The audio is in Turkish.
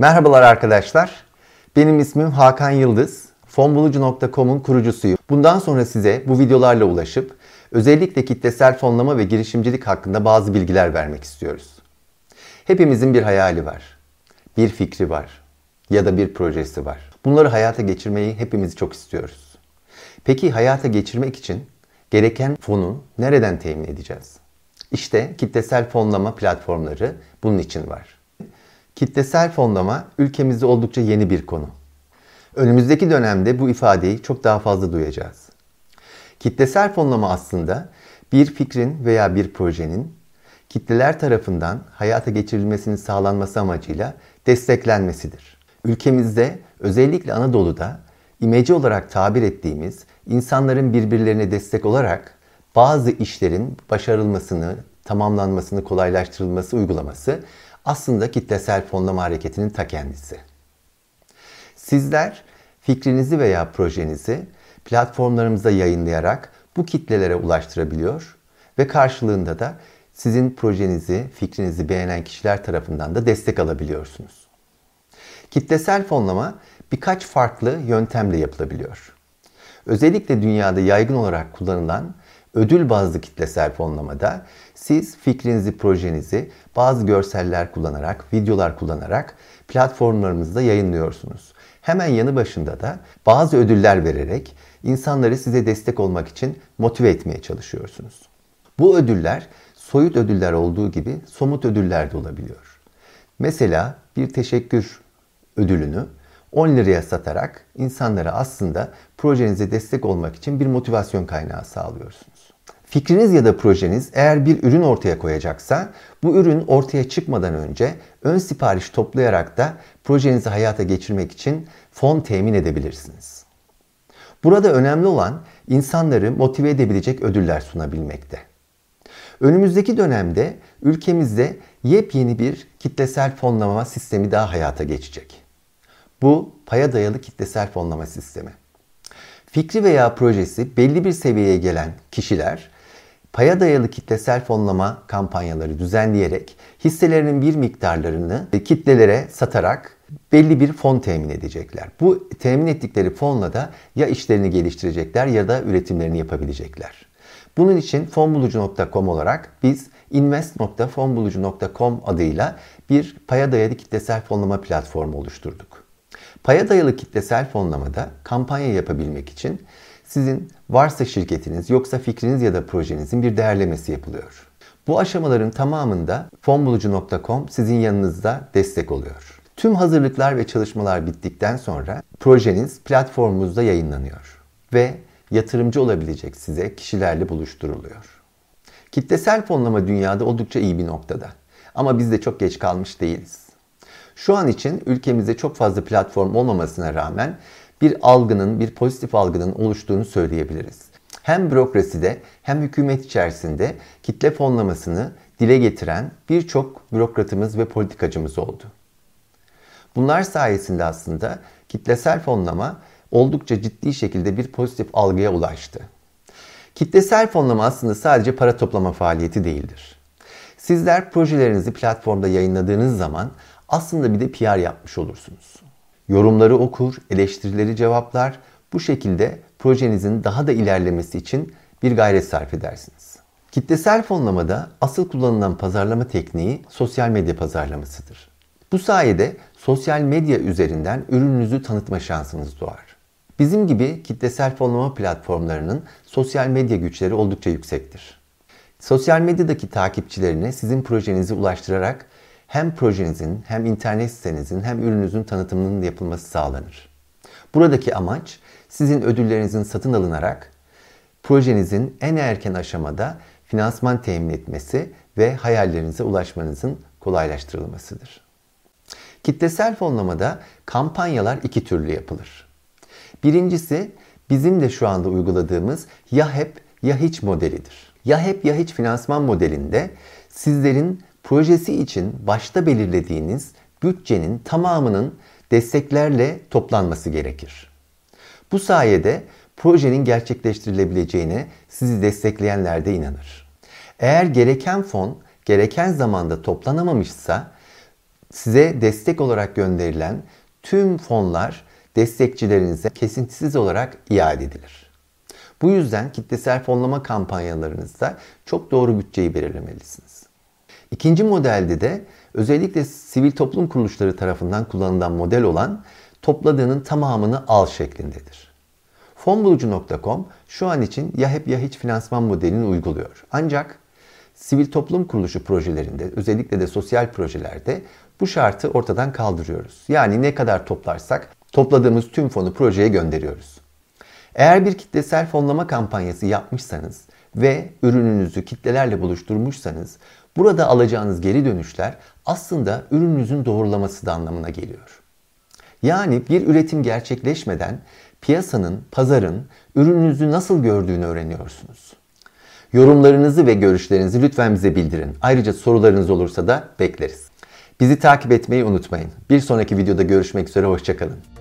Merhabalar arkadaşlar. Benim ismim Hakan Yıldız. Fonbulucu.com'un kurucusuyum. Bundan sonra size bu videolarla ulaşıp özellikle kitlesel fonlama ve girişimcilik hakkında bazı bilgiler vermek istiyoruz. Hepimizin bir hayali var. Bir fikri var. Ya da bir projesi var. Bunları hayata geçirmeyi hepimiz çok istiyoruz. Peki hayata geçirmek için gereken fonu nereden temin edeceğiz? İşte kitlesel fonlama platformları bunun için var. Kitlesel fonlama ülkemizde oldukça yeni bir konu. Önümüzdeki dönemde bu ifadeyi çok daha fazla duyacağız. Kitlesel fonlama aslında bir fikrin veya bir projenin kitleler tarafından hayata geçirilmesinin sağlanması amacıyla desteklenmesidir. Ülkemizde özellikle Anadolu'da imece olarak tabir ettiğimiz insanların birbirlerine destek olarak bazı işlerin başarılmasını, tamamlanmasını kolaylaştırılması uygulaması aslında kitlesel fonlama hareketinin ta kendisi. Sizler fikrinizi veya projenizi platformlarımızda yayınlayarak bu kitlelere ulaştırabiliyor ve karşılığında da sizin projenizi, fikrinizi beğenen kişiler tarafından da destek alabiliyorsunuz. Kitlesel fonlama birkaç farklı yöntemle yapılabiliyor. Özellikle dünyada yaygın olarak kullanılan ödül bazlı kitlesel fonlamada siz fikrinizi, projenizi bazı görseller kullanarak, videolar kullanarak platformlarımızda yayınlıyorsunuz. Hemen yanı başında da bazı ödüller vererek insanları size destek olmak için motive etmeye çalışıyorsunuz. Bu ödüller soyut ödüller olduğu gibi somut ödüller de olabiliyor. Mesela bir teşekkür ödülünü 10 liraya satarak insanlara aslında projenize destek olmak için bir motivasyon kaynağı sağlıyorsunuz. Fikriniz ya da projeniz eğer bir ürün ortaya koyacaksa bu ürün ortaya çıkmadan önce ön sipariş toplayarak da projenizi hayata geçirmek için fon temin edebilirsiniz. Burada önemli olan insanları motive edebilecek ödüller sunabilmekte. Önümüzdeki dönemde ülkemizde yepyeni bir kitlesel fonlama sistemi daha hayata geçecek. Bu paya dayalı kitlesel fonlama sistemi. Fikri veya projesi belli bir seviyeye gelen kişiler paya dayalı kitlesel fonlama kampanyaları düzenleyerek hisselerinin bir miktarlarını kitlelere satarak belli bir fon temin edecekler. Bu temin ettikleri fonla da ya işlerini geliştirecekler ya da üretimlerini yapabilecekler. Bunun için fonbulucu.com olarak biz invest.fonbulucu.com adıyla bir paya dayalı kitlesel fonlama platformu oluşturduk. Paya dayalı kitlesel fonlamada kampanya yapabilmek için sizin varsa şirketiniz yoksa fikriniz ya da projenizin bir değerlemesi yapılıyor. Bu aşamaların tamamında fonbulucu.com sizin yanınızda destek oluyor. Tüm hazırlıklar ve çalışmalar bittikten sonra projeniz platformumuzda yayınlanıyor ve yatırımcı olabilecek size kişilerle buluşturuluyor. Kitlesel fonlama dünyada oldukça iyi bir noktada. Ama biz de çok geç kalmış değiliz. Şu an için ülkemizde çok fazla platform olmamasına rağmen bir algının, bir pozitif algının oluştuğunu söyleyebiliriz. Hem bürokraside hem hükümet içerisinde kitle fonlamasını dile getiren birçok bürokratımız ve politikacımız oldu. Bunlar sayesinde aslında kitlesel fonlama oldukça ciddi şekilde bir pozitif algıya ulaştı. Kitlesel fonlama aslında sadece para toplama faaliyeti değildir. Sizler projelerinizi platformda yayınladığınız zaman aslında bir de PR yapmış olursunuz. Yorumları okur, eleştirileri cevaplar. Bu şekilde projenizin daha da ilerlemesi için bir gayret sarf edersiniz. Kitlesel fonlamada asıl kullanılan pazarlama tekniği sosyal medya pazarlamasıdır. Bu sayede sosyal medya üzerinden ürününüzü tanıtma şansınız doğar. Bizim gibi kitlesel fonlama platformlarının sosyal medya güçleri oldukça yüksektir. Sosyal medyadaki takipçilerine sizin projenizi ulaştırarak hem projenizin hem internet sitenizin hem ürününüzün tanıtımının yapılması sağlanır. Buradaki amaç sizin ödüllerinizin satın alınarak projenizin en erken aşamada finansman temin etmesi ve hayallerinize ulaşmanızın kolaylaştırılmasıdır. Kitlesel fonlamada kampanyalar iki türlü yapılır. Birincisi bizim de şu anda uyguladığımız ya hep ya hiç modelidir. Ya hep ya hiç finansman modelinde sizlerin projesi için başta belirlediğiniz bütçenin tamamının desteklerle toplanması gerekir. Bu sayede projenin gerçekleştirilebileceğine sizi destekleyenler de inanır. Eğer gereken fon gereken zamanda toplanamamışsa size destek olarak gönderilen tüm fonlar destekçilerinize kesintisiz olarak iade edilir. Bu yüzden kitlesel fonlama kampanyalarınızda çok doğru bütçeyi belirlemelisiniz. İkinci modelde de özellikle sivil toplum kuruluşları tarafından kullanılan model olan topladığının tamamını al şeklindedir. Fonbulucu.com şu an için ya hep ya hiç finansman modelini uyguluyor. Ancak sivil toplum kuruluşu projelerinde özellikle de sosyal projelerde bu şartı ortadan kaldırıyoruz. Yani ne kadar toplarsak topladığımız tüm fonu projeye gönderiyoruz. Eğer bir kitlesel fonlama kampanyası yapmışsanız ve ürününüzü kitlelerle buluşturmuşsanız burada alacağınız geri dönüşler aslında ürününüzün doğrulaması da anlamına geliyor. Yani bir üretim gerçekleşmeden piyasanın, pazarın ürününüzü nasıl gördüğünü öğreniyorsunuz. Yorumlarınızı ve görüşlerinizi lütfen bize bildirin. Ayrıca sorularınız olursa da bekleriz. Bizi takip etmeyi unutmayın. Bir sonraki videoda görüşmek üzere, hoşçakalın.